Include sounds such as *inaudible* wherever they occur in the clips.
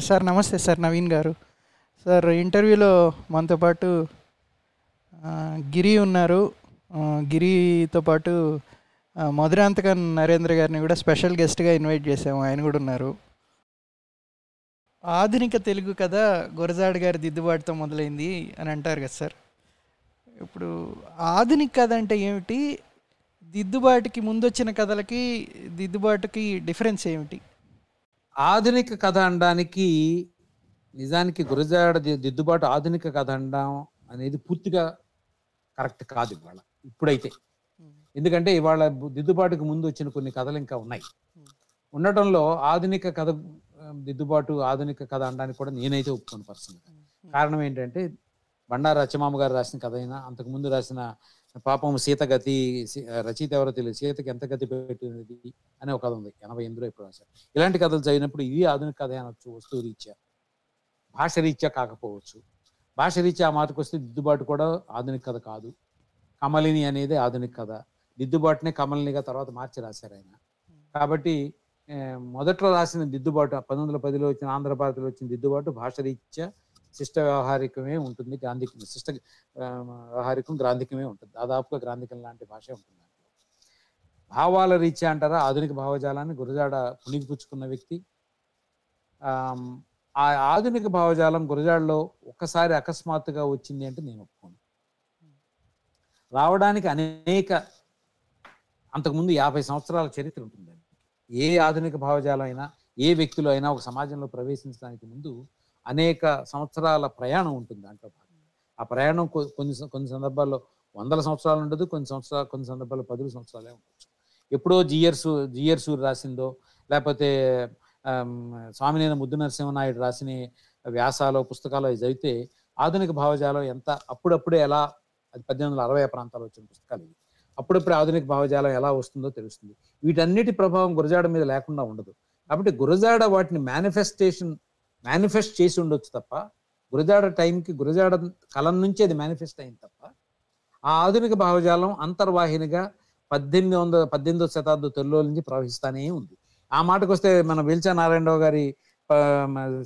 Sir నమస్తే sir Naveen గారు. Sir ఇంటర్వ్యూలో మనతో పాటు గిరి ఉన్నారు. గిరితో పాటు మధురాంతకన్ నరేంద్ర గారిని కూడా స్పెషల్ గెస్ట్గా ఇన్వైట్ చేసాము ఆయన కూడా ఉన్నారు. ఆధునిక తెలుగు కథ గురజాడ గారి దిద్దుబాటుతో మొదలైంది అని అంటారు కదా సార్. ఇప్పుడు ఆధునిక కథ అంటే ఏమిటి? దిద్దుబాటుకి ముందు వచ్చిన కథలకి దిద్దుబాటుకి డిఫరెన్స్ ఏమిటి? ఆధునిక కథ అనడానికి నిజానికి గురజాడ దిద్దుబాటు ఆధునిక కథ అనడం అనేది పూర్తిగా కరెక్ట్ కాదు ఇవాళ. ఇప్పుడైతే. ఎందుకంటే ఇవాళ దిద్దుబాటుకు ముందు వచ్చిన కొన్ని కథలు ఇంకా ఉన్నాయి. ఉండటంలో ఆధునిక కథ దిద్దుబాటు ఆధునిక కథ అనడానికి కూడా నేనైతే ఒప్పుకోను పర్సనల్ కారణం ఏంటంటే బండారు రచమామ గారు రాసిన కథ అయినా అంతకు ముందు రాసిన పాపం సీత గతి రచయిత ఎవరో తెలియదు. సీతకి ఎంత గతి పెట్టినది అనే ఒక కథ ఉంది. ఎనభై ఎనిమిదిలో ఎప్పుడు సార్ ఇలాంటి కథలు చదివినప్పుడు ఇది ఆధునిక కథ అనొచ్చు వస్తువు రీత్యా. భాష రీత్యా కాకపోవచ్చు. భాష రీత్యా ఆ మాటకు వస్తే దిద్దుబాటు కూడా ఆధునిక కథ కాదు. కమలిని అనేది ఆధునిక కథ. దిద్దుబాటునే కమలినిగా తర్వాత మార్చి రాశారు ఆయన. కాబట్టి మొదట్లో రాసిన దిద్దుబాటు పంతొమ్మిది వందల పదిలో వచ్చిన ఆంధ్ర భారతిలో వచ్చిన దిద్దుబాటు భాష రీత్యా శిష్ట వ్యవహారికమే ఉంటుంది గ్రాంధికం శిష్ట వ్యవహారికం గ్రాంధికమే ఉంటుంది. దాదాపుగా గ్రాంధికం లాంటి భాష ఉంటుంది భావాల రీత్యా అంటారా? ఆధునిక భావజాలాన్ని గురజాడ పుణిగిపుచ్చుకున్న వ్యక్తి. ఆ ఆధునిక భావజాలం గురజాడలో ఒక్కసారి అకస్మాత్తుగా వచ్చింది అంటే నేను ఒప్పుకోను. రావడానికి అనేక అంతకుముందు యాభై సంవత్సరాల చరిత్ర ఉంటుంది ఏ ఆధునిక భావజాలం అయినా ఏ వ్యక్తులు అయినా ఒక సమాజంలో ప్రవేశించడానికి ముందు అనేక సంవత్సరాల ప్రయాణం ఉంటుంది దాంట్లో ఆ ప్రయాణం కొన్ని కొన్ని సందర్భాల్లో వందల సంవత్సరాలు ఉండదు కొన్ని సంవత్సరాలు కొన్ని సందర్భాల్లో పదుల సంవత్సరాలే ఉండొచ్చు. ఎప్పుడో జియర్సు జియర్సు రాసిందో లేకపోతే ఆమ్, స్వామినేని ముద్దు నరసింహనాయుడు రాసిన వ్యాసాలు పుస్తకాలు చదివితే ఆధునిక భావజాలం ఎంత అప్పుడప్పుడే ఎలా అది పద్దెనిమిది వందల అరవై ప్రాంతాలు వచ్చిన పుస్తకాలు ఇవి. అప్పుడప్పుడు ఆధునిక భావజాలం ఎలా వస్తుందో తెలుస్తుంది. వీటన్నిటి ప్రభావం గురజాడ మీద లేకుండా ఉండదు. కాబట్టి గురజాడ వాటిని మేనిఫెస్టేషన్ మేనిఫెస్ట్ చేసి ఉండొచ్చు తప్ప గురజాడ టైంకి గురజాడ కలం నుంచి అది మేనిఫెస్ట్ అయింది తప్ప ఆ ఆధునిక భావజాలం అంతర్వాహినిగా పద్దెనిమిది వందల పద్దెనిమిదో శతాబ్ద తొలిలో నుంచి ప్రవహిస్తానే ఉంది. ఆ మాటకు వస్తే మన వీల్చా నారాయణరావు గారి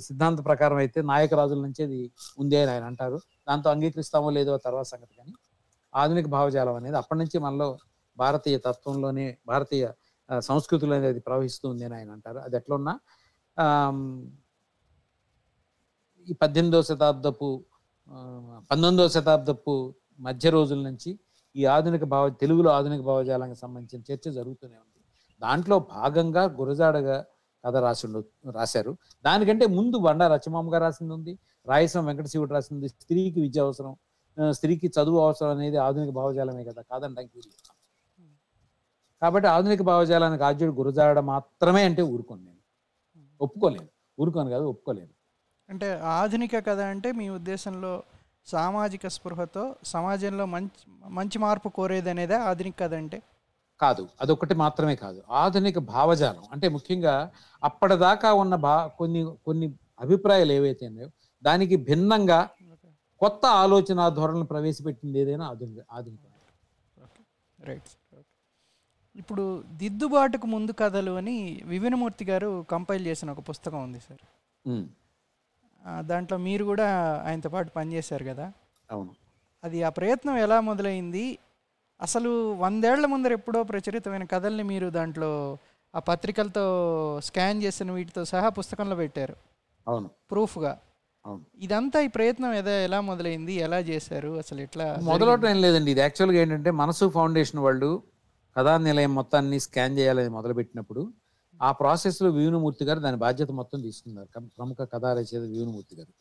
సిద్ధాంత ప్రకారం అయితే నాయక రాజుల నుంచి అది ఉంది అని ఆయన అంటారు. దాంతో అంగీకరిస్తామో లేదో తర్వాత సంగతి కానీ ఆధునిక భావజాలం అనేది అప్పటి నుంచి మనలో భారతీయ తత్వంలోనే భారతీయ సంస్కృతిలో అనేది ప్రవహిస్తూ ఉంది అని ఆయన అంటారు. అది ఎట్లున్నా ఈ పద్దెనిమిదవ శతాబ్దపు పంతొమ్మిదవ శతాబ్దపు మధ్య రోజుల నుంచి ఈ ఆధునిక భావ తెలుగులో ఆధునిక భావజాలానికి సంబంధించిన చర్చ జరుగుతూనే ఉంది. దాంట్లో భాగంగా గురజాడగా కథ రాసి రాశారు. దానికంటే ముందు బండా రచమామ గారు రాసింది ఉంది రాయసం వెంకటశివుడు రాసింది స్త్రీకి విద్య అవసరం స్త్రీకి చదువు అవసరం అనేది ఆధునిక భావజాలమే కదా కాదంటానికి కాబట్టి ఆధునిక భావజాలానికి ఆద్యుడు గురజాడ మాత్రమే అంటే ఊరుకోను నేను. ఒప్పుకోలేను. ఊరుకోను కాదు ఒప్పుకోలేను. అంటే ఆధునిక కథ అంటే మీ ఉద్దేశంలో సామాజిక స్పృహతో సమాజంలో మంచి మంచి మార్పు కోరేది అనేదే ఆధునిక కథ అంటే? కాదు అదొకటి మాత్రమే కాదు. ఆధునిక భావజాలం అంటే ముఖ్యంగా అప్పటిదాకా ఉన్న భా కొన్ని కొన్ని అభిప్రాయాలు ఏవైతే ఉన్నాయో దానికి భిన్నంగా కొత్త ఆలోచన ధోరణులు ప్రవేశపెట్టింది ఏదైనా ఆధునిక ఆధునిక రైట్ ఇప్పుడు దిద్దుబాటుకు ముందు కథలు అని వివినమూర్తి గారు కంపైల్ చేసిన ఒక పుస్తకం ఉంది సార్. దాంట్లో మీరు కూడా ఆయనతో పాటు పనిచేశారు కదా? అవును. అది ఆ ప్రయత్నం ఎలా మొదలైంది? అసలు వందేళ్ళ ముందర ఎప్పుడో ప్రచురితమైన కథల్ని మీరు దాంట్లో ఆ పత్రికలతో స్కాన్ చేసిన వీటితో సహా పుస్తకంలో పెట్టారు. అవును. ప్రూఫ్గా. అవును. ఇదంతా ఈ ప్రయత్నం ఏదో ఎలా మొదలైంది? ఎలా చేశారు? అసలు ఎట్లా మొదలవటం ఏం లేదండి. ఇది యాక్చువల్గా ఏంటంటే మనసు ఫౌండేషన్ వాళ్ళు కథా నిలయం మొత్తాన్ని స్కాన్ చేయాలని మొదలుపెట్టినప్పుడు ఆ ప్రాసెస్లో వివినమూర్తి గారు దాని బాధ్యత మొత్తం తీసుకున్నారు. ప్రముఖ కథా రచయిత వివినమూర్తి గారు.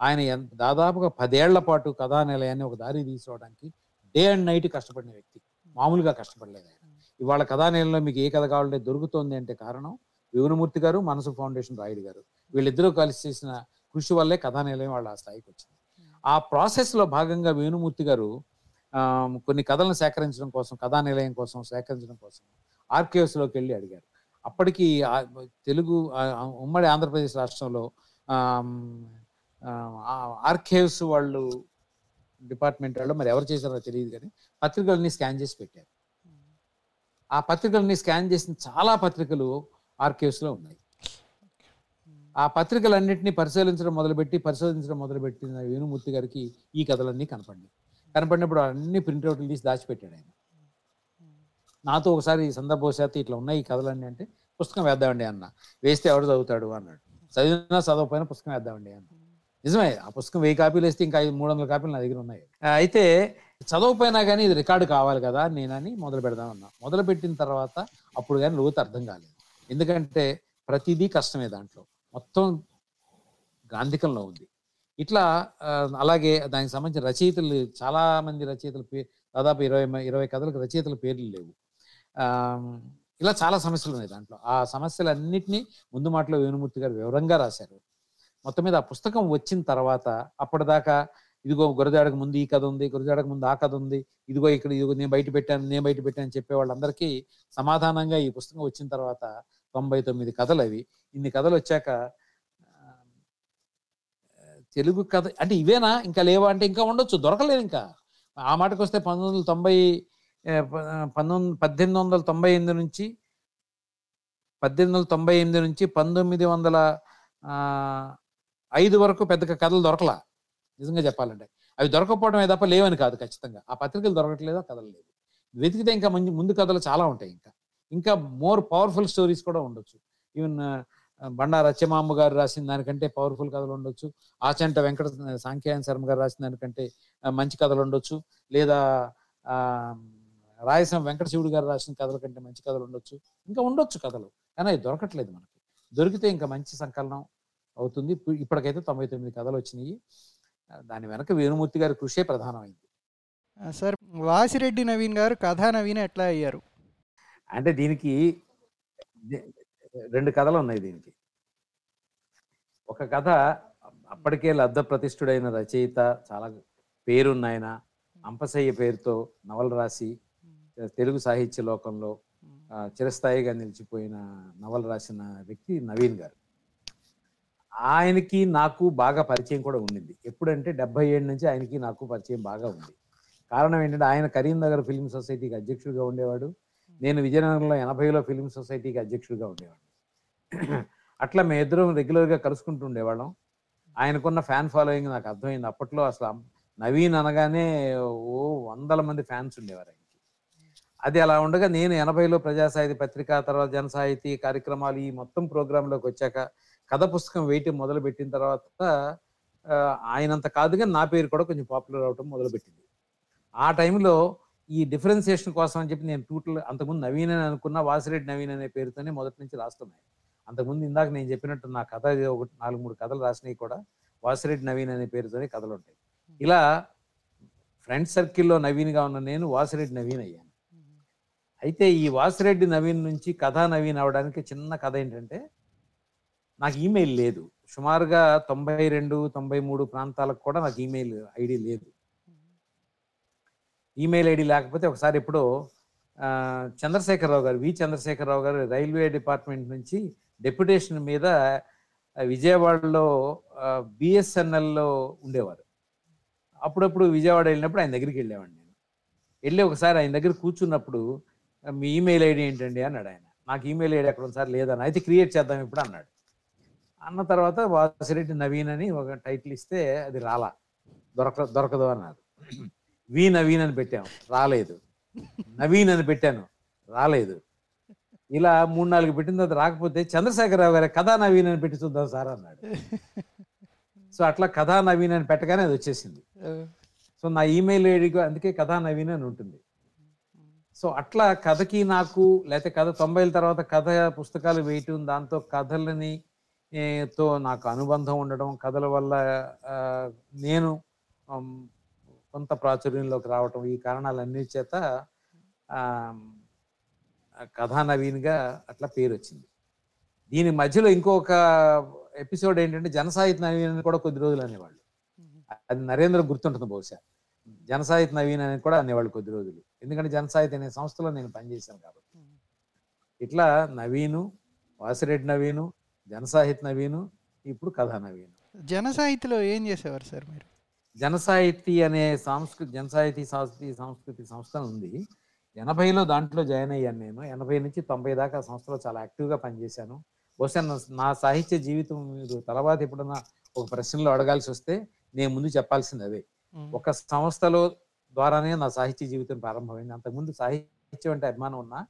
ఆయన దాదాపుగా పదేళ్ళ పాటు కథా నిలయాన్ని ఒక దారి తీసుకోవడానికి డే అండ్ నైట్ కష్టపడిన వ్యక్తి. మామూలుగా కష్టపడలేదు ఆయన. ఇవాళ కథా నిలయంలో మీకు ఏ కథ కావాలంటే దొరుకుతోంది అంటే కారణం వివనమూర్తి గారు మనసు ఫౌండేషన్ రాయుడు గారు. వీళ్ళిద్దరూ కలిసి చేసిన కృషి వల్లే కథా నిలయం వాళ్ళ ఆ స్థాయికి వచ్చింది. ఆ ప్రాసెస్లో భాగంగా వేణుమూర్తి గారు ఆ, కొన్ని కథలను సేకరించడం కోసం కథా నిలయం కోసం సేకరించడం కోసం ఆర్కేవ్స్లోకి వెళ్ళి అడిగారు. అప్పటికి తెలుగు ఉమ్మడి ఆంధ్రప్రదేశ్ రాష్ట్రంలో ఆర్కేవ్స్ వాళ్ళు డిపార్ట్మెంట్ వాళ్ళు మరి ఎవరు చేశారో తెలియదు కానీ పత్రికల్ని స్కాన్ చేసి పెట్టారు. ఆ పత్రికల్ని స్కాన్ చేసిన చాలా పత్రికలు ఆర్కేవ్స్లో ఉన్నాయి ఆ పత్రికలన్నింటినీ పరిశీలించడం మొదలుపెట్టి పరిశోధించడం మొదలుపెట్టిన వేణుమూర్తి గారికి ఈ కథలన్నీ కనపడి కనపడినప్పుడు అన్ని ప్రింట్అవుట్లు తీసి దాచిపెట్టాడు ఆయన. నాతో ఒకసారి ఈ సందర్భవశాత్తు ఇట్లా ఉన్నాయి ఈ కథలన్నీ అంటే పుస్తకం వేద్దామండి అన్న. వేస్తే ఎవడు చదువుతాడు అన్నాడు. చదివినా చదవకపోయినా పుస్తకం వేద్దామండి అన్న. నిజమే ఆ పుస్తకం వెయ్యి కాపీలు వేస్తే ఇంకా ఐదు మూడు వందల కాపీలు నా దగ్గర ఉన్నాయి. అయితే చదవకపోయినా కానీ ఇది రికార్డు కావాలి కదా నేనని మొదలు పెడదామన్నా మొదలు పెట్టిన తర్వాత అప్పుడు కానీ లోతు అర్థం కాలేదు. ఎందుకంటే ప్రతిదీ కష్టమే దాంట్లో. మొత్తం గాంధికంలో ఉంది. ఇట్లా అలాగే దానికి సంబంధించిన రచయితలు చాలా మంది రచయితల పే దాదాపు ఇరవై ఇరవై కథలకు రచయితల పేర్లు లేవు. ఇలా చాలా సమస్యలు ఉన్నాయి దాంట్లో. ఆ సమస్యలన్నింటినీ ముందు మాటలో వేణుమూర్తి గారు వివరంగా రాశారు. మొత్తం మీద ఆ పుస్తకం వచ్చిన తర్వాత అప్పటిదాకా ఇదిగో గురజాడకు ముందు ఈ కథ ఉంది గురజాడకు ముందు ఆ కథ ఉంది ఇదిగో ఇక్కడ ఇదిగో నేను బయట పెట్టాను నేను బయట పెట్టాను అని చెప్పే వాళ్ళందరికీ సమాధానంగా ఈ పుస్తకం వచ్చిన తర్వాత తొంభై తొమ్మిది కథలు అవి. ఇన్ని కథలు వచ్చాక తెలుగు కథ అంటే ఇవేనా? ఇంకా లేవా? అంటే ఇంకా ఉండొచ్చు దొరకలేదు ఇంకా. ఆ మాటకు వస్తే పంతొమ్మిది వందల తొంభై పంతొమ్మిది పద్దెనిమిది వందల తొంభై ఎనిమిది నుంచి పద్దెనిమిది వందల తొంభై ఎనిమిది నుంచి పంతొమ్మిది వందల ఐదు వరకు పెద్దగా కథలు దొరకలా. నిజంగా చెప్పాలంటే. అవి దొరకపోవడమే తప్ప లేవని కాదు ఖచ్చితంగా. ఆ పత్రికలు దొరకట్లేదు? కథలు లేవు. వెతికితే ఇంకా మంచి ముందు కథలు చాలా ఉంటాయి ఇంకా. ఇంకా మోర్ పవర్ఫుల్ స్టోరీస్ కూడా ఉండొచ్చు. ఈవెన్ బండా రచ్చమాంబ గారు రాసిన దానికంటే పవర్ఫుల్ కథలు ఉండొచ్చు. ఆచంట వెంకట సాంఖ్యాయన శర్మ గారు రాసిన దానికంటే మంచి కథలు ఉండొచ్చు. లేదా ఆ రాయసం వెంకట శివుడు గారు రాసిన కథల కంటే మంచి కథలు ఉండొచ్చు. ఇంకా ఉండొచ్చు కథలు కానీ అవి దొరకట్లేదు మనకి. దొరికితే ఇంకా మంచి సంకలనం అవుతుంది. ఇప్పటికైతే తొంభై తొమ్మిది కథలు వచ్చినాయి. దాని వెనక వేణుమూర్తి గారి కృషే ప్రధానమైంది. సార్ వాసిరెడ్డి నవీన్ గారు కథా నవీన్ ఎట్లా అయ్యారు? అంటే దీనికి రెండు కథలు ఉన్నాయి దీనికి. ఒక కథ అప్పటికే లబ్ధ ప్రతిష్ఠుడైన రచయిత చాలా పేరున్న ఆయన అంపసయ్య పేరుతో నవల రాసి తెలుగు సాహిత్య లోకంలో చిరస్థాయిగా నిలిచిపోయిన నవల రాసిన వ్యక్తి నవీన్ గారు. ఆయనకి నాకు బాగా పరిచయం కూడా ఉండింది. ఎప్పుడంటే డెబ్బై ఏడు నుంచి ఆయనకి నాకు పరిచయం బాగా ఉంది. కారణం ఏంటంటే ఆయన కరీంనగర్ ఫిల్మ్ సొసైటీకి అధ్యక్షుడిగా ఉండేవాడు. నేను విజయనగరంలో ఎనభైలో ఫిల్మ్ సొసైటీకి అధ్యక్షుడిగా ఉండేవాడు అట్లా మేము ఇద్దరం రెగ్యులర్గా కలుసుకుంటూ ఉండేవాళ్ళం. ఆయనకున్న ఫ్యాన్ ఫాలోయింగ్ నాకు అర్థమైంది. అప్పట్లో అసలు నవీన్ అనగానే ఓ వందల మంది ఫ్యాన్స్ ఉండేవారు ఆయనకి అది అలా ఉండగా నేను ఎనభైలో ప్రజాసాహితీ పత్రిక తర్వాత జనసాహితీ కార్యక్రమాలు ఈ మొత్తం ప్రోగ్రాంలోకి వచ్చాక కథ పుస్తకం వేయటం మొదలు పెట్టిన తర్వాత ఆయనంత కాదు కానీ నా పేరు కూడా కొంచెం పాపులర్ అవటం మొదలుపెట్టింది. ఆ టైంలో ఈ డిఫరెన్సియేషన్ కోసం అని చెప్పి నేను టూటల్ అంతకుముందు నవీన్ అని అనుకున్న వాసిరెడ్డి నవీన్ అనే పేరుతోనే మొదటి నుంచి రాస్తున్నాయి. అంతకుముందు ఇందాక నేను చెప్పినట్టు నా కథ ఒకటి నాలుగు మూడు కథలు రాసినవి కూడా వాసిరెడ్డి నవీన్ అనే పేరుతోనే కథలు ఉంటాయి ఇలా ఫ్రెండ్ సర్కిల్లో నవీన్గా ఉన్న నేను వాసిరెడ్డి నవీన్ అయ్యాను. అయితే ఈ వాసిరెడ్డి నవీన్ నుంచి కథా నవీన్ అవడానికి చిన్న కథ ఏంటంటే నాకు ఈమెయిల్ లేదు. సుమారుగా తొంభై రెండు తొంభై మూడు ప్రాంతాలకు కూడా నాకు ఈమెయిల్ ఐడి లేదు. ఈమెయిల్ ఐడి లేకపోతే ఒకసారి ఎప్పుడో చంద్రశేఖరరావు గారు వి చంద్రశేఖరరావు గారు రైల్వే డిపార్ట్మెంట్ నుంచి డెప్యుటేషన్ మీద విజయవాడలో బిఎస్ఎన్ఎల్లో ఉండేవారు. అప్పుడప్పుడు విజయవాడ వెళ్ళినప్పుడు ఆయన దగ్గరికి వెళ్ళేవాడిని నేను. వెళ్ళి ఒకసారి ఆయన దగ్గర కూర్చున్నప్పుడు మీ ఈమెయిల్ ఐడి ఏంటండి అన్నాడు ఆయన. నాకు ఈమెయిల్ ఐడి అక్కడ ఒకసారి లేదని అయితే క్రియేట్ చేద్దాం ఇప్పుడు అన్నాడు. అన్న తర్వాత వాసిరెడ్డి నవీన్ అని ఒక టైటిల్ ఇస్తే అది రాలా. దొరక దొరకదు అన్నారు. వి నవీన్ అని పెట్టాము రాలేదు. నవీన్ అని పెట్టాను. రాలేదు. ఇలా మూడు నాలుగు పెట్టిన తర్వాత రాకపోతే చంద్రశేఖరరావు గారి కథా నవీన్ అని పెట్టి చూద్దాం సార్ అన్నాడు. సో అట్లా కథా నవీన్ అని పెట్టగానే అది వచ్చేసింది. సో నా ఈమెయిల్ ఐడికి అందుకే కథా నవీన్ అని ఉంటుంది. సో అట్లా కథకి నాకు లేకపోతే కథ తొంభైల తర్వాత కథ పుస్తకాలు వేయటం దాంతో కథలని తో నాకు అనుబంధం ఉండడం కథల వల్ల నేను కొంత ప్రాచుర్యంలోకి రావటం ఈ కారణాలన్నీ చేత ఆ, కథా నవీన్గా అట్లా పేరు వచ్చింది దీని మధ్యలో ఇంకొక ఎపిసోడ్ ఏంటంటే జనసాహిత్య నవీన్ అని కూడా కొద్ది రోజులు అనేవాళ్ళు. అది నరేంద్ర గుర్తుంటుంది బహుశా. జనసాహిత్య నవీన్ అని కూడా అనేవాళ్ళు కొద్ది రోజులు. ఎందుకంటే జనసాహిత్య అనే సంస్థలో నేను పనిచేశాను కాబట్టి. ఇట్లా నవీను వాసిరెడ్డి నవీను జనసాహిత్య నవీను ఇప్పుడు కథా నవీను. జన సాహిత్యలో ఏం చేసేవారు సార్ మీరు? జనసాహితీ అనే సాంస్కృతి జనసాహితీ సాంస్కృతి సంస్కృతి సంస్థ ఉంది. ఎనభైలో దాంట్లో జాయిన్ అయ్యాను నేను. ఎనభై నుంచి తొంభై దాకా ఆ సంస్థలో చాలా యాక్టివ్గా పనిచేశాను. బహుశా నా- సాహిత్య జీవితం మీరు తర్వాత ఎప్పుడన్నా ఒక ప్రశ్నలో అడగాల్సి వస్తే నేను ముందు చెప్పాల్సింది అదే ఒక సంస్థలో ద్వారానే నా సాహిత్య జీవితం ప్రారంభమైంది. అంతకుముందు సాహిత్యం అంటే అభిమానం ఉన్నా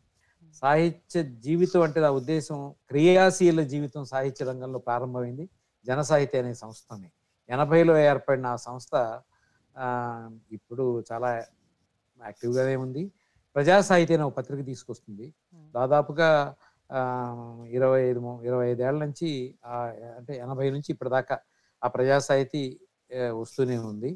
సాహిత్య జీవితం అంటే నా ఉద్దేశం క్రియాశీల జీవితం సాహిత్య రంగంలో ప్రారంభమైంది. జన సాహిత్య అనే సంస్థని. ఎనభైలో ఏర్పడిన ఆ సంస్థ ఆ, ఇప్పుడు చాలా యాక్టివ్గానే ఉంది. ప్రజా సాహిత్య అనే ఒక పత్రిక తీసుకొస్తుంది. దాదాపుగా ఆ, ఇరవై ఐదు ఇరవై ఐదేళ్ళ నుంచి ఆ, అంటే ఎనభై నుంచి ఇప్పటిదాకా ఆ ప్రజా సాహితీ వస్తూనే ఉంది.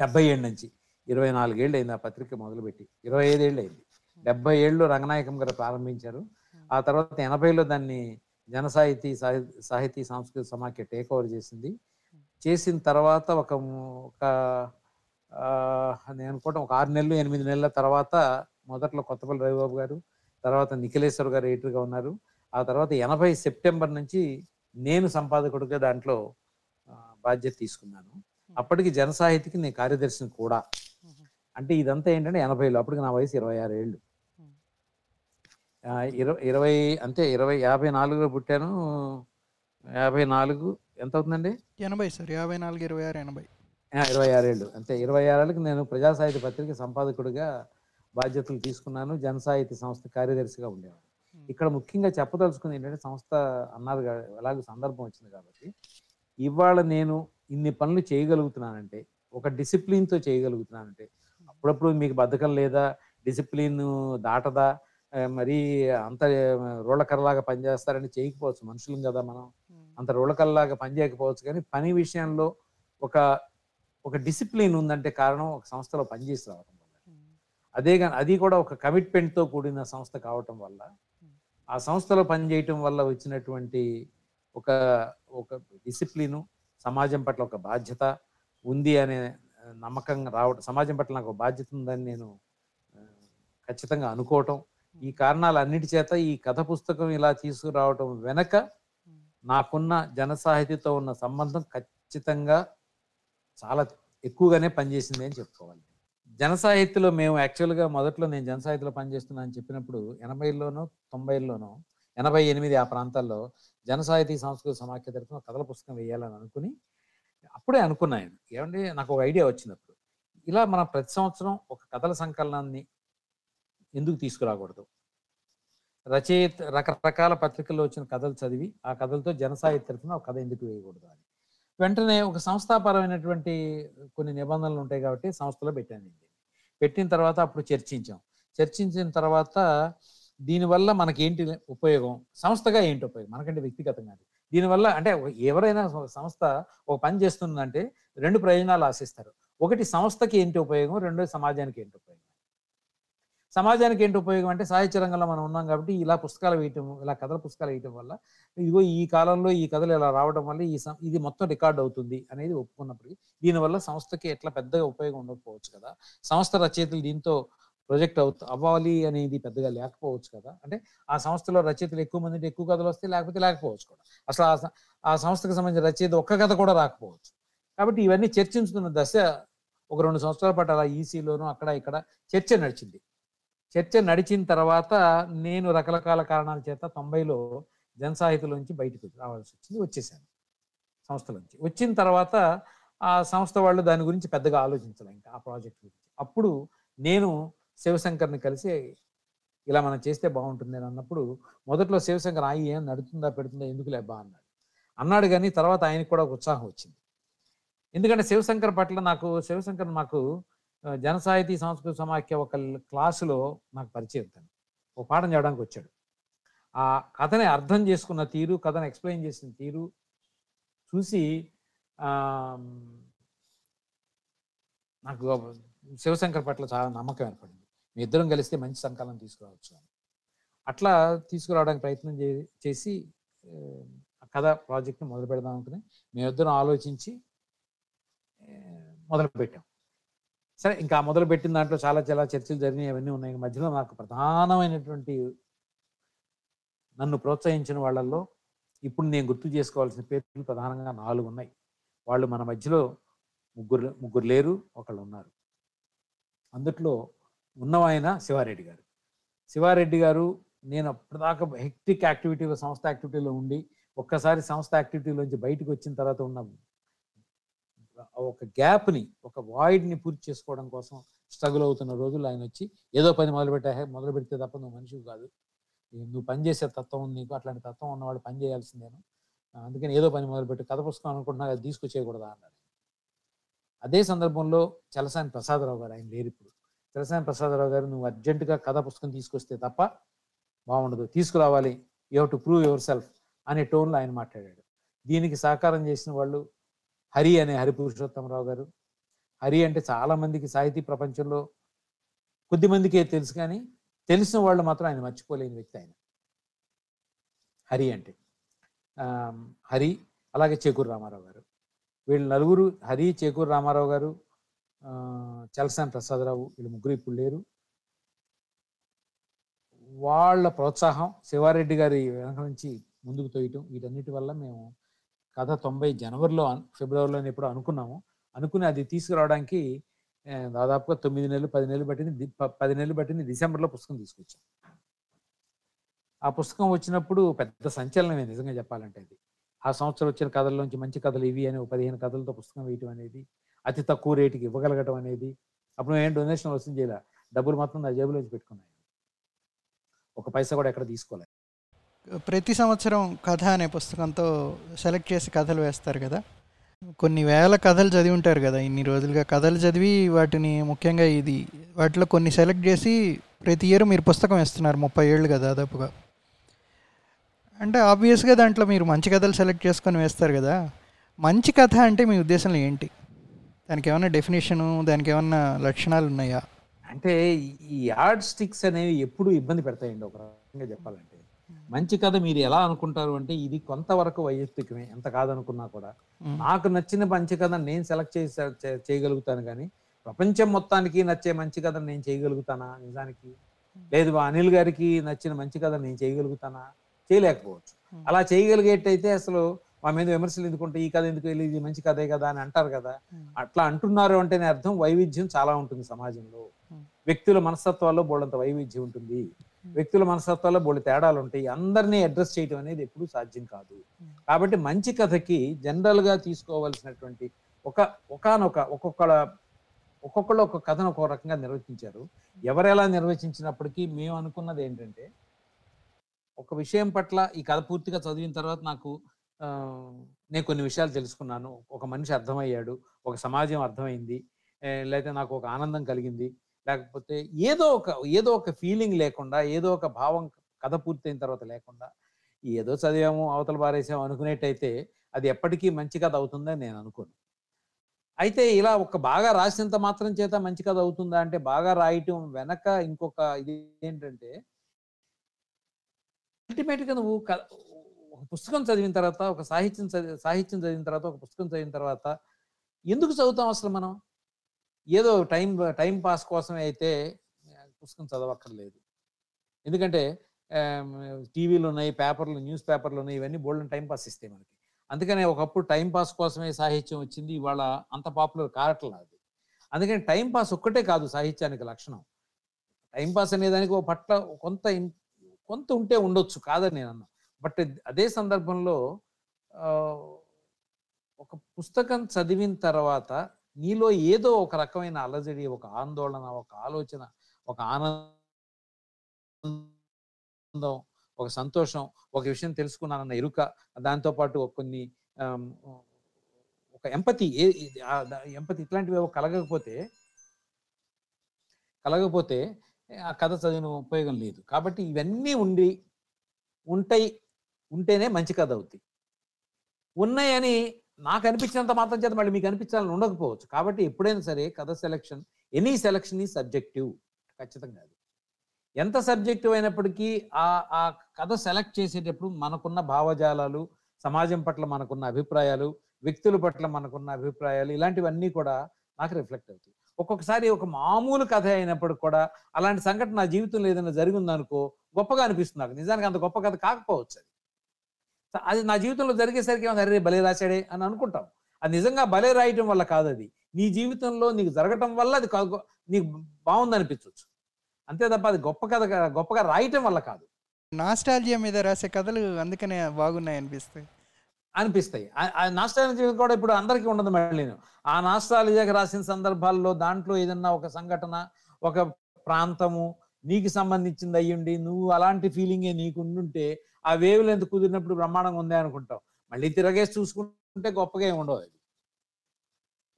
డెబ్బై ఏళ్ళ నుంచి. ఇరవై నాలుగేళ్ళు అయింది ఆ పత్రిక మొదలుపెట్టి. ఇరవై ఐదేళ్ళు అయింది డెబ్బై ఏళ్ళు రంగనాయకం గారు ప్రారంభించారు. ఆ తర్వాత ఎనభైలో దాన్ని జన సాహితీ సాహి- సాహితీ సాంస్కృతిక సమాఖ్య టేక్ ఓవర్ చేసింది. చేసిన తర్వాత ఒక ఒక నేను అనుకోవటం ఒక ఆరు నెలలు ఎనిమిది నెలల తర్వాత మొదట్లో కొత్తపల్లి రవిబాబు గారు తర్వాత నిఖిలేశ్వర్ గారు ఎడిటర్గా ఉన్నారు. ఆ తర్వాత ఎనభై సెప్టెంబర్ నుంచి నేను సంపాదకుడిగా దాంట్లో బాధ్యత తీసుకున్నాను. అప్పటికి జన సాహితీకి నేను కార్యదర్శిని కూడా. అంటే ఇదంతా ఏంటంటే ఎనభైలో అప్పటికి నా వయసు ఇరవై ఆరు ఏళ్ళు ఇరవై ఇరవై అంతే ఇరవై యాభై నాలుగులో పుట్టాను. యాభై నాలుగు ఎంత అవుతుందండి? ఎనభై సార్ యాభై నాలుగు ఇరవై ఆరు ఎనభై. ఇరవై ఆరేళ్ళు. అంతే ఇరవై ఆరేళ్ళకి నేను ప్రజా సాహిత్య పత్రిక సంపాదకుడిగా బాధ్యతలు తీసుకున్నాను. జన సాహిత్య సంస్థ కార్యదర్శిగా ఉండేవాడు ఇక్కడ ముఖ్యంగా చెప్పదలుచుకుంది ఏంటంటే సంస్థ అన్నారు ఎలాగో సందర్భం వచ్చింది కాబట్టి ఇవాళ నేను ఇన్ని పనులు చేయగలుగుతున్నానంటే ఒక డిసిప్లిన్తో చేయగలుగుతున్నానంటే అప్పుడప్పుడు మీకు బద్ధకం లేదా డిసిప్లిన్ దాటదా? మరీ అంత రోళ్ళకర్రలాగా పనిచేస్తారని చేయకపోవచ్చు మనుషులం కదా మనం. అంత రోళ్ళకల్లాగా పని చేయకపోవచ్చు కానీ పని విషయంలో ఒక ఒక డిసిప్లిన్ ఉందంటే కారణం ఒక సంస్థలో పనిచేసి రావడం వల్ల. అదే కానీ అది కూడా ఒక commitment తో కూడిన సంస్థ కావటం వల్ల ఆ సంస్థలో పనిచేయటం వల్ల వచ్చినటువంటి ఒక ఒక డిసిప్లిను సమాజం పట్ల ఒక బాధ్యత ఉంది అనే ఆ, నమ్మకం రావడం సమాజం పట్ల నాకు బాధ్యత ఉందని నేను ఖచ్చితంగా అనుకోవటం. ఈ కారణాలన్నిటి చేత ఈ కథ పుస్తకం ఇలా తీసుకురావటం వెనక నాకున్న జన సాహితీతో ఉన్న సంబంధం ఖచ్చితంగా చాలా ఎక్కువగానే పనిచేసింది అని చెప్పుకోవాలి. జన సాహిత్యలో మేము యాక్చువల్గా మొదట్లో నేను జన సాహిత్యలో పనిచేస్తున్నా అని చెప్పినప్పుడు ఎనభైలోనో తొంభైలోనో ఎనభై ఎనిమిది ఆ ప్రాంతాల్లో జన సాహితీ సంస్కృత సమాఖ్య తరఫున కథల పుస్తకం వేయాలని అనుకుని అప్పుడే అనుకున్నాను ఏమంటే నాకు ఒక ఐడియా వచ్చినప్పుడు ఇలా మనం ప్రతి సంవత్సరం ఒక కథల సంకలనాన్ని ఎందుకు తీసుకురాకూడదు? రచయిత రకరకాల పత్రికల్లో వచ్చిన కథలు చదివి ఆ కథలతో జనసాయి తరఫున ఒక కథ ఎందుకు వేయకూడదు అని. వెంటనే ఒక సంస్థాపరమైనటువంటి కొన్ని నిబంధనలు ఉంటాయి కాబట్టి సంస్థలో పెట్టాను పెట్టిన తర్వాత అప్పుడు చర్చించాం. చర్చించిన తర్వాత దీనివల్ల మనకి ఏంటి ఉపయోగం? సంస్థగా ఏంటి ఉపయోగం? మనకంటే వ్యక్తిగతంగా అది. దీనివల్ల అంటే ఎవరైనా సంస్థ ఒక పని చేస్తుందంటే రెండు ప్రయోజనాలు ఆశిస్తారు. ఒకటి సంస్థకి ఏంటి ఉపయోగం? రెండోది సమాజానికి ఏంటి ఉపయోగం? సమాజానికి ఏంటి ఉపయోగం అంటే సాహిత్య రంగంలో మనం ఉన్నాం కాబట్టి ఇలా పుస్తకాలు వేయటం ఇలా కథల పుస్తకాలు వేయటం వల్ల ఇదిగో ఈ కాలంలో ఈ కథలు ఇలా రావడం వల్ల ఈ ఇది మొత్తం రికార్డ్ అవుతుంది అనేది ఒప్పుకున్నప్పటికీ దీనివల్ల సంస్థకి ఎట్లా పెద్దగా ఉపయోగం ఉండకపోవచ్చు కదా. సంస్థ రచయితలు దీంతో ప్రొజెక్ట్ అవుత అవ్వాలి అనేది పెద్దగా లేకపోవచ్చు కదా. అంటే ఆ సంస్థలో రచయితలు ఎక్కువ మంది ఎక్కువ కథలు వస్తే లేకపోతే లేకపోవచ్చు కూడా. అసలు ఆ ఆ సంస్థకు సంబంధించిన రచయిత ఒక్క కథ కూడా రాకపోవచ్చు. కాబట్టి ఇవన్నీ చర్చించుతున్న దశ ఒక రెండు సంవత్సరాల పాటు అలా ఈసీలోనూ అక్కడ ఇక్కడ చర్చ నడిచింది. చర్చ నడిచిన తర్వాత నేను రకరకాల కారణాల చేత తొంభైలో జనసాహిత్యంలోంచి బయటకు రావాల్సి వచ్చింది వచ్చేసాను సంస్థలోంచి. వచ్చిన తర్వాత ఆ సంస్థ వాళ్ళు దాని గురించి పెద్దగా ఆలోచించలే ఇంకా ఆ ప్రాజెక్ట్ గురించి. అప్పుడు నేను శివశంకర్ని కలిసి ఇలా మనం చేస్తే బాగుంటుంది అని అన్నప్పుడు మొదట్లో శివశంకర్ ఆయి ఏం నడుతుందా పెడుతుందా ఎందుకు లేబా అన్నాడు. అన్నాడు కానీ తర్వాత ఆయనకు కూడా ఒక ఉత్సాహం వచ్చింది. ఎందుకంటే శివశంకర్ పట్ల నాకు శివశంకర్ మాకు ఆ, సంస్కృత సమాఖ్య ఒక క్లాసులో నాకు పరిచయం తను. ఒక పాఠం చేయడానికి వచ్చాడు. ఆ కథని అర్థం చేసుకున్న తీరు కథను ఎక్స్ప్లెయిన్ చేసిన తీరు చూసి నాకు శివశంకర్ పట్ల చాలా నమ్మకం ఏర్పడింది. మీ ఇద్దరం కలిస్తే మంచి సంకలనం తీసుకురావచ్చు అని. అట్లా తీసుకురావడానికి ప్రయత్నం చే- చేసి ఆ, కథ ప్రాజెక్ట్ని మొదలు పెడదాం అనుకుని మేమిద్దరం ఆలోచించి మొదలు పెట్టాం. సరే ఇంకా మొదలు పెట్టిన దాంట్లో చాలా చాలా చర్చలు జరిగినాయి అవన్నీ ఉన్నాయి. మధ్యలో నాకు ప్రధానమైనటువంటి నన్ను ప్రోత్సహించిన వాళ్ళల్లో ఇప్పుడు నేను గుర్తు చేసుకోవాల్సిన పేర్లు ప్రధానంగా నాలుగు ఉన్నాయి. వాళ్ళు మన మధ్యలో ముగ్గురు ముగ్గురు లేరు ఒకళ్ళు ఉన్నారు. అందుట్లో ఉన్నవాయన శివారెడ్డి గారు. శివారెడ్డి గారు నేను అప్పటిదాకా హెక్టిక్ యాక్టివిటీలో సంస్థ యాక్టివిటీలో ఉండి ఒక్కసారి సంస్థ యాక్టివిటీలోంచి బయటకు వచ్చిన తర్వాత ఉన్న ఒక గ్యాప్ని ఒక వాయిడ్ని పూర్తి చేసుకోవడం కోసం స్ట్రగుల్ అవుతున్న రోజులు ఆయన వచ్చి ఏదో పని మొదలు పెట్టా మొదలు పెడితే తప్ప నువ్వు మనిషివి కాదు. నువ్వు పనిచేసే తత్వం ఉంది నీకు అట్లాంటి తత్వం ఉన్నవాడు పని చేయాల్సిందేను అందుకని ఏదో పని మొదలుపెట్టి కథ పుస్తకం అనుకుంటున్నా అది తీసుకొచ్చేయకూడదా అన్నాడు. అదే సందర్భంలో చలసాని ప్రసాదరావు గారు ఆయన లేరు ఇప్పుడు. తెలసాని ప్రసాదరావు గారు నువ్వు అర్జెంటుగా కథ పుస్తకం తీసుకొస్తే తప్ప బాగుండదు. తీసుకురావాలి. You have to prove yourself అనే టోన్లో ఆయన మాట్లాడాడు. దీనికి సహకారం చేసిన వాళ్ళు హరి అనే హరి పురుషోత్తమరావు గారు. హరి అంటే చాలామందికి సాహితీ ప్రపంచంలో కొద్దిమందికే తెలుసు కానీ తెలిసిన వాళ్ళు మాత్రం ఆయన మర్చిపోలేని వ్యక్తి ఆయన. హరి అంటే. హరి అలాగే చేకూరు రామారావు గారు. వీళ్ళు నలుగురు హరి చేకూరు రామారావు గారు చలసాని ప్రసాదరావు వీళ్ళు ముగ్గురు ఇప్పుడు లేరు. వాళ్ళ ప్రోత్సాహం శివారెడ్డి గారి వెనక నుంచి ముందుకు తోయటం వీటన్నిటి వల్ల మేము కథ తొంభై జనవరిలో ఫిబ్రవరిలో ఎప్పుడో అనుకున్నాము. అనుకుని అది తీసుకురావడానికి దాదాపుగా తొమ్మిది నెలలు పది నెలలు పట్టింది పది నెలలు పట్టింది డిసెంబర్లో పుస్తకం తీసుకొచ్చాం. ఆ పుస్తకం వచ్చినప్పుడు పెద్ద సంచలనమే నిజంగా చెప్పాలంటే అది. ఆ సంవత్సరం వచ్చిన కథల్లోంచి మంచి కథలు ఇవి అని ఒక పదిహేను కథలతో పుస్తకం వేయటం అనేది అతి తక్కువ రేటుకి ఇవ్వగలగటం అనేది అప్పుడు ఏం డొనేషన్ వస్తుంది చేయాల. డబ్బులు మాత్రం నా జేబులోంచి పెట్టుకున్నాను ఒక పైసా కూడా ఎక్కడ తీసుకోలేదు ప్రతి సంవత్సరం కథ అనే పుస్తకంతో సెలెక్ట్ చేసి కథలు వేస్తారు కదా. కొన్ని వేల కథలు చదివి ఉంటారు కదా. ఇన్ని రోజులుగా కథలు చదివి వాటిని ముఖ్యంగా ఇది వాటిలో కొన్ని సెలెక్ట్ చేసి ప్రతి ఇయర్ మీరు పుస్తకం వేస్తున్నారు ముప్పై ఏళ్ళుగా దాదాపుగా. అంటే ఆబ్వియస్గా దాంట్లో మీరు మంచి కథలు సెలెక్ట్ చేసుకొని వేస్తారు కదా. మంచి కథ అంటే మీ ఉద్దేశంలో ఏంటి? దానికి ఏమైనా డెఫినేషను దానికి ఏమన్నా లక్షణాలు ఉన్నాయా అంటే ఈ యార్డ్ స్టిక్స్ అనేవి ఎప్పుడు ఇబ్బంది పెడతాయండి ఒక రకంగా చెప్పాలంటే. మంచి కథ మీరు ఎలా అనుకుంటారు అంటే ఇది కొంతవరకు వైయక్తికమే ఎంత కాదనుకున్నా కూడా. నాకు నచ్చిన మంచి కథ నేను సెలెక్ట్ చేసి చేయగలుగుతాను కానీ ప్రపంచం మొత్తానికి నచ్చే మంచి కథ నేను చేయగలుగుతానా నిజానికి? లేదు అనిల్ గారికి నచ్చిన మంచి కథ నేను చేయగలుగుతానా? చేయలేకపోవచ్చు. అలా చేయగలిగేటైతే అసలు మా మీద విమర్శలు ఎందుకుంటే ఈ కథ ఎందుకు వెళ్ళి ఇది మంచి కథే కదా అని అంటారు కదా. అట్లా అంటున్నారు అంటేనే అర్థం వైవిధ్యం చాలా ఉంటుంది సమాజంలో. వ్యక్తుల మనస్తత్వాల్లో బోళ్ళంత వైవిధ్యం ఉంటుంది. వ్యక్తుల మనస్తత్వాల్లో బోళ్ళ తేడాలు ఉంటాయి. అందరినీ అడ్రస్ చేయడం అనేది ఎప్పుడూ సాధ్యం కాదు. కాబట్టి మంచి కథకి జనరల్గా తీసుకోవాల్సినటువంటి ఒక ఒకనొక ఒక్కొక్క ఒక్కొక్కళ్ళు ఒక కథను ఒక్కొక్క రకంగా నిర్వచించారు. ఎవరెలా నిర్వచించినప్పటికీ మేము అనుకున్నది ఏంటంటే ఒక విషయం పట్ల ఈ కథ పూర్తిగా చదివిన తర్వాత నాకు నేను కొన్ని విషయాలు తెలుసుకున్నాను. ఒక మనిషి అర్థమయ్యాడు ఒక సమాజం అర్థమైంది లేకపోతే నాకు ఒక ఆనందం కలిగింది. లేకపోతే ఏదో ఒక ఏదో ఒక ఫీలింగ్ లేకుండా ఏదో ఒక భావం కథ పూర్తయిన తర్వాత లేకుండా ఏదో చదివాము అవతల పారేసాము అనుకునేట్టయితే అది ఎప్పటికీ మంచి కథ అవుతుందని నేను అనుకోను. అయితే ఇలా ఒక బాగా రాసినంత మాత్రం చేత మంచి కథ అవుతుందా అంటే బాగా రాయటం వెనక ఇంకొక ఇది ఏంటంటే అల్టిమేట్గా నువ్వు ఒక పుస్తకం చదివిన తర్వాత ఒక సాహిత్యం చదివి సాహిత్యం చదివిన తర్వాత ఒక పుస్తకం చదివిన తర్వాత ఎందుకు చదువుతాం అసలు మనం? ఏదో టైం టైం పాస్ కోసమే అయితే పుస్తకం చదవక్కర్లేదు. ఎందుకంటే టీవీలు ఉన్నాయి పేపర్లు న్యూస్ పేపర్లు ఉన్నాయి ఇవన్నీ బోల్డెన్ టైం పాస్ ఇస్తాయి మనకి. అందుకనే ఒకప్పుడు టైం పాస్ కోసమే సాహిత్యం వచ్చింది ఇవాళ అంత పాపులర్ కావట్లేదు అది. అందుకని టైం పాస్ ఒక్కటే కాదు సాహిత్యానికి లక్షణం. టైం పాస్ అనేదానికి ఒక పట్ల కొంత కొంత ఉంటే ఉండొచ్చు కాదని నేను అన్నా. బట్ అదే సందర్భంలో ఆ, ఒక పుస్తకం చదివిన తర్వాత నీలో ఏదో ఒక రకమైన అలజడి ఒక ఆందోళన ఒక ఆలోచన ఒక ఆనందం ఒక సంతోషం ఒక విషయం తెలుసుకున్నానన్న ఎరుక దాంతోపాటు కొన్ని ఒక ఎంపతి ఏ ఎంపతి ఇట్లాంటివి ఏవో కలగకపోతే కలగకపోతే ఆ కథ చదివిన ఉపయోగం లేదు. కాబట్టి ఇవన్నీ ఉండి ఉంటాయి ఉంటేనే మంచి కథ అవుతాయి ఉన్నాయని నాకు అనిపించినంత మాత్రం చేత మళ్ళీ మీకు అనిపించాలని ఉండకపోవచ్చు. కాబట్టి ఎప్పుడైనా సరే కథ సెలక్షన్ ఎనీ సెలక్షన్ ఈ సబ్జెక్టివ్. ఖచ్చితంగా అది. ఎంత సబ్జెక్టివ్ అయినప్పటికీ ఆ ఆ కథ సెలెక్ట్ చేసేటప్పుడు మనకున్న భావజాలాలు సమాజం పట్ల మనకున్న అభిప్రాయాలు వ్యక్తుల పట్ల మనకున్న అభిప్రాయాలు ఇలాంటివన్నీ కూడా నాకు రిఫ్లెక్ట్ అవుతాయి. ఒక్కొక్కసారి ఒక మామూలు కథ అయినప్పటికి కూడా అలాంటి సంఘటన నా జీవితంలో ఏదైనా జరిగిందనుకో గొప్పగా అనిపిస్తుంది నాకు. నిజానికి అంత గొప్ప కథ కాకపోవచ్చు అది. అది నా జీవితంలో జరిగేసరికి ఏమన్నా అరే భలే రాశాడే అని అనుకుంటాం. అది నిజంగా భలే రాయటం వల్ల కాదు అది. నీ జీవితంలో నీకు జరగటం వల్ల అది కా- నీకు బాగుంది అనిపించవచ్చు అంతే తప్ప అది గొప్ప కథ గొప్పగా రాయటం వల్ల కాదు. నాస్టాలజియా మీద రాసే కథలు అందుకనే బాగున్నాయి అనిపిస్తాయి. అనిపిస్తాయి. నాస్టాలజీ కూడా ఇప్పుడు అందరికీ ఉండదు మళ్ళీ. ఆ నాస్టాలజీకి రాసిన సందర్భాల్లో దాంట్లో ఏదన్నా ఒక సంఘటన ఒక ప్రాంతము నీకు సంబంధించింది అయ్యుండి నువ్వు అలాంటి ఫీలింగే నీకు ఉండుంటే ఆ వేవ్ లెంత్ కుదిరినప్పుడు బ్రహ్మాండంగా ఉంది అనుకుంటాం మళ్ళీ తిరగేసి చూసుకుంటే గొప్పగా ఏమి ఉండవు అది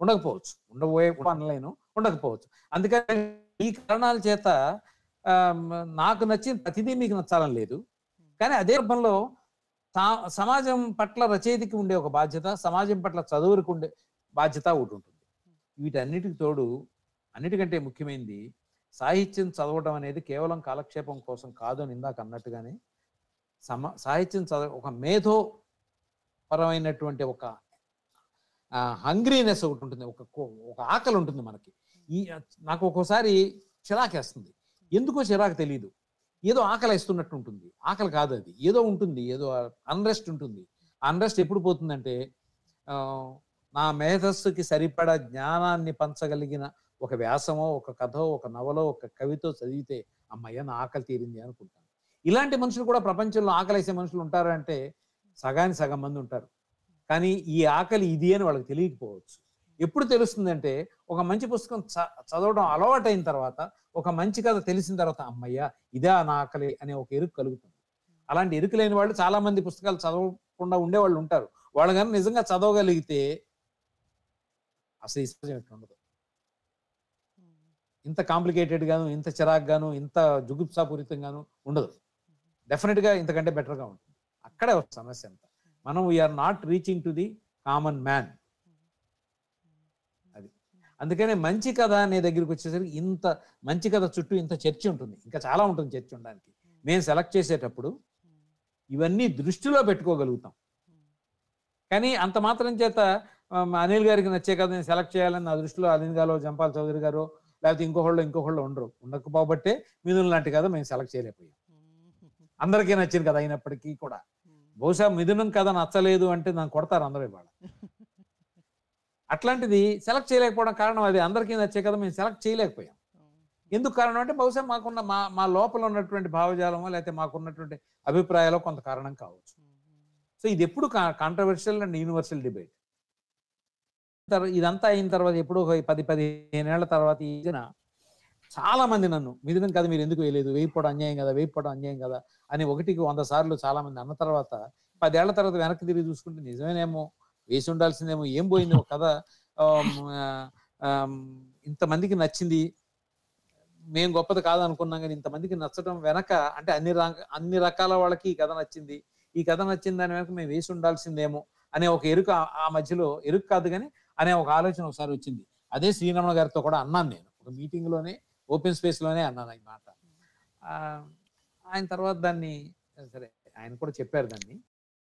ఉండకపోవచ్చు. ఉండబోయే అనలేను ఉండకపోవచ్చు. అందుకని ఈ కారణాల చేత నాకు నచ్చిన ప్రతిదీ మీకు నచ్చాలని లేదు. కానీ అదే రూపంలో సమాజం పట్ల రచయితకి ఉండే ఒక బాధ్యత సమాజం పట్ల చదువురికి ఉండే బాధ్యత ఒకటి ఉంటుంది. వీటన్నిటికి తోడు అన్నిటికంటే ముఖ్యమైనది సాహిత్యం చదవడం అనేది కేవలం కాలక్షేపం కోసం కాదు అని ఇందాక అన్నట్టుగానే సమ సాహిత్యం చదవ ఒక మేధో పరమైనటువంటి ఒక హంగ్రీనెస్ ఒకటి ఉంటుంది ఒక ఒక ఆకలి ఉంటుంది మనకి. ఈ నాకు ఒక్కోసారి చిరాకేస్తుంది. ఎందుకో చిరాకు తెలియదు ఏదో ఆకలి వేస్తున్నట్టు ఉంటుంది ఆకలి కాదు అది. ఏదో ఉంటుంది ఏదో అన్రెస్ట్ ఉంటుంది. అన్రెస్ట్ ఎప్పుడు పోతుందంటే నా మేధస్సుకి సరిపడా జ్ఞానాన్ని పంచగలిగిన ఒక వ్యాసమో ఒక కథో ఒక నవలో ఒక కవితో చదివితే అమ్మయ్య నా ఆకలి తీరింది అనుకుంటాను. ఇలాంటి మనుషులు కూడా ప్రపంచంలో ఆకలేసే మనుషులు ఉంటారు అంటే సగానికి సగం మంది ఉంటారు. కానీ ఈ ఆకలి ఇది అని వాళ్ళకి తెలియకపోవచ్చు. ఎప్పుడు తెలుస్తుందంటే ఒక మంచి పుస్తకం చ- చదవడం అలవాటైన తర్వాత ఒక మంచి కథ తెలిసిన తర్వాత అమ్మయ్య ఇదే నా ఆకలి అనే ఒక ఎరుకు కలుగుతుంది. అలాంటి ఎరుకు లేని వాళ్ళు చాలా మంది పుస్తకాలు చదవకుండా ఉండే వాళ్ళు ఉంటారు. వాళ్ళు కానీ నిజంగా చదవగలిగితే అసలు ఈ సమాజం ఎట్లా ఉండదు. ఇంత కాంప్లికేటెడ్ గాను ఇంత చిరాక్ గాను ఇంత జుగుప్సాపూరితంగాను ఉండదు. డెఫినెట్గా ఇంతకంటే బెటర్గా ఉంటుంది. అక్కడే ఒక సమస్య అంత. మనం we are not reaching to the common man అది. అందుకనే మంచి కథ అనే దగ్గరికి వచ్చేసరికి ఇంత మంచి కథ చుట్టూ ఇంత చర్చ ఉంటుంది. ఇంకా చాలా ఉంటుంది చర్చ ఉండడానికి. మేము సెలెక్ట్ చేసేటప్పుడు ఇవన్నీ దృష్టిలో పెట్టుకోగలుగుతాం. కానీ అంత మాత్రం చేత అనిల్ గారికి నచ్చే కథ నేను సెలెక్ట్ చేయాలని నా దృష్టిలో అనిల్ గారు జంపాల్ చౌదరి గారు లేకపోతే ఇంకొకళ్ళు ఇంకొకళ్ళు ఉండరు. ఉండకపోబట్టే మిథున్ లాంటి కథ మేము సెలెక్ట్ చేయలేకపోయాం. అందరికీ నచ్చింది కదా అయినప్పటికీ కూడా. బహుశా మిథునం కథ నచ్చలేదు అంటే నన్ను కొడతారు అందరూ ఇవాళ. *laughs* అట్లాంటిది సెలెక్ట్ చేయలేకపోవడం కారణం అది. అందరికీ నచ్చే కదా మేము సెలెక్ట్ చేయలేకపోయాం. ఎందుకు కారణం అంటే బహుశా మాకున్న మా మా లోపల ఉన్నటువంటి భావజాలమో లేకపోతే మాకున్నటువంటి అభిప్రాయాలు కొంత కారణం కావచ్చు. సో ఇది ఎప్పుడు కాంట్రవర్షియల్ అండ్ యూనివర్సల్ డిబేట్ ఇదంతా అయిన తర్వాత ఎప్పుడు ఒక పది పదిహేను ఏళ్ళ తర్వాత ఈ చాలా మంది నన్ను మిథునం కదా మీరు ఎందుకు వేయలేదు? వేయిపోవడం అన్యాయం కదా వేయిపోవడం అన్యాయం కదా అని ఒకటికి వంద సార్లు చాలా మంది అన్న తర్వాత పదేళ్ళ తర్వాత వెనక్కి తిరిగి చూసుకుంటే నిజమేనేమో వేసి ఉండాల్సిందేమో ఏం పోయింది ఒక కథ? ఇంతమందికి నచ్చింది. మేము గొప్పది కాదనుకున్నాం కానీ ఇంతమందికి నచ్చడం వెనక అంటే అన్ని రా- అన్ని రకాల వాళ్ళకి ఈ కథ నచ్చింది. ఈ కథ నచ్చింది దాని వెనక మేము వేసి ఉండాల్సిందేమో అనే ఒక ఎరుక ఆ- ఆ మధ్యలో ఎరుక కాదు కానీ అనే ఒక ఆలోచన ఒకసారి వచ్చింది. అదే శ్రీరమణ గారితో కూడా అన్నాను నేను. ఒక మీటింగ్లోనే ఓపెన్ స్పేస్లోనే అన్నాను ఈ మాట. ఆ, ఆయన తర్వాత దాన్ని సరే ఆయన కూడా చెప్పారు దాన్ని.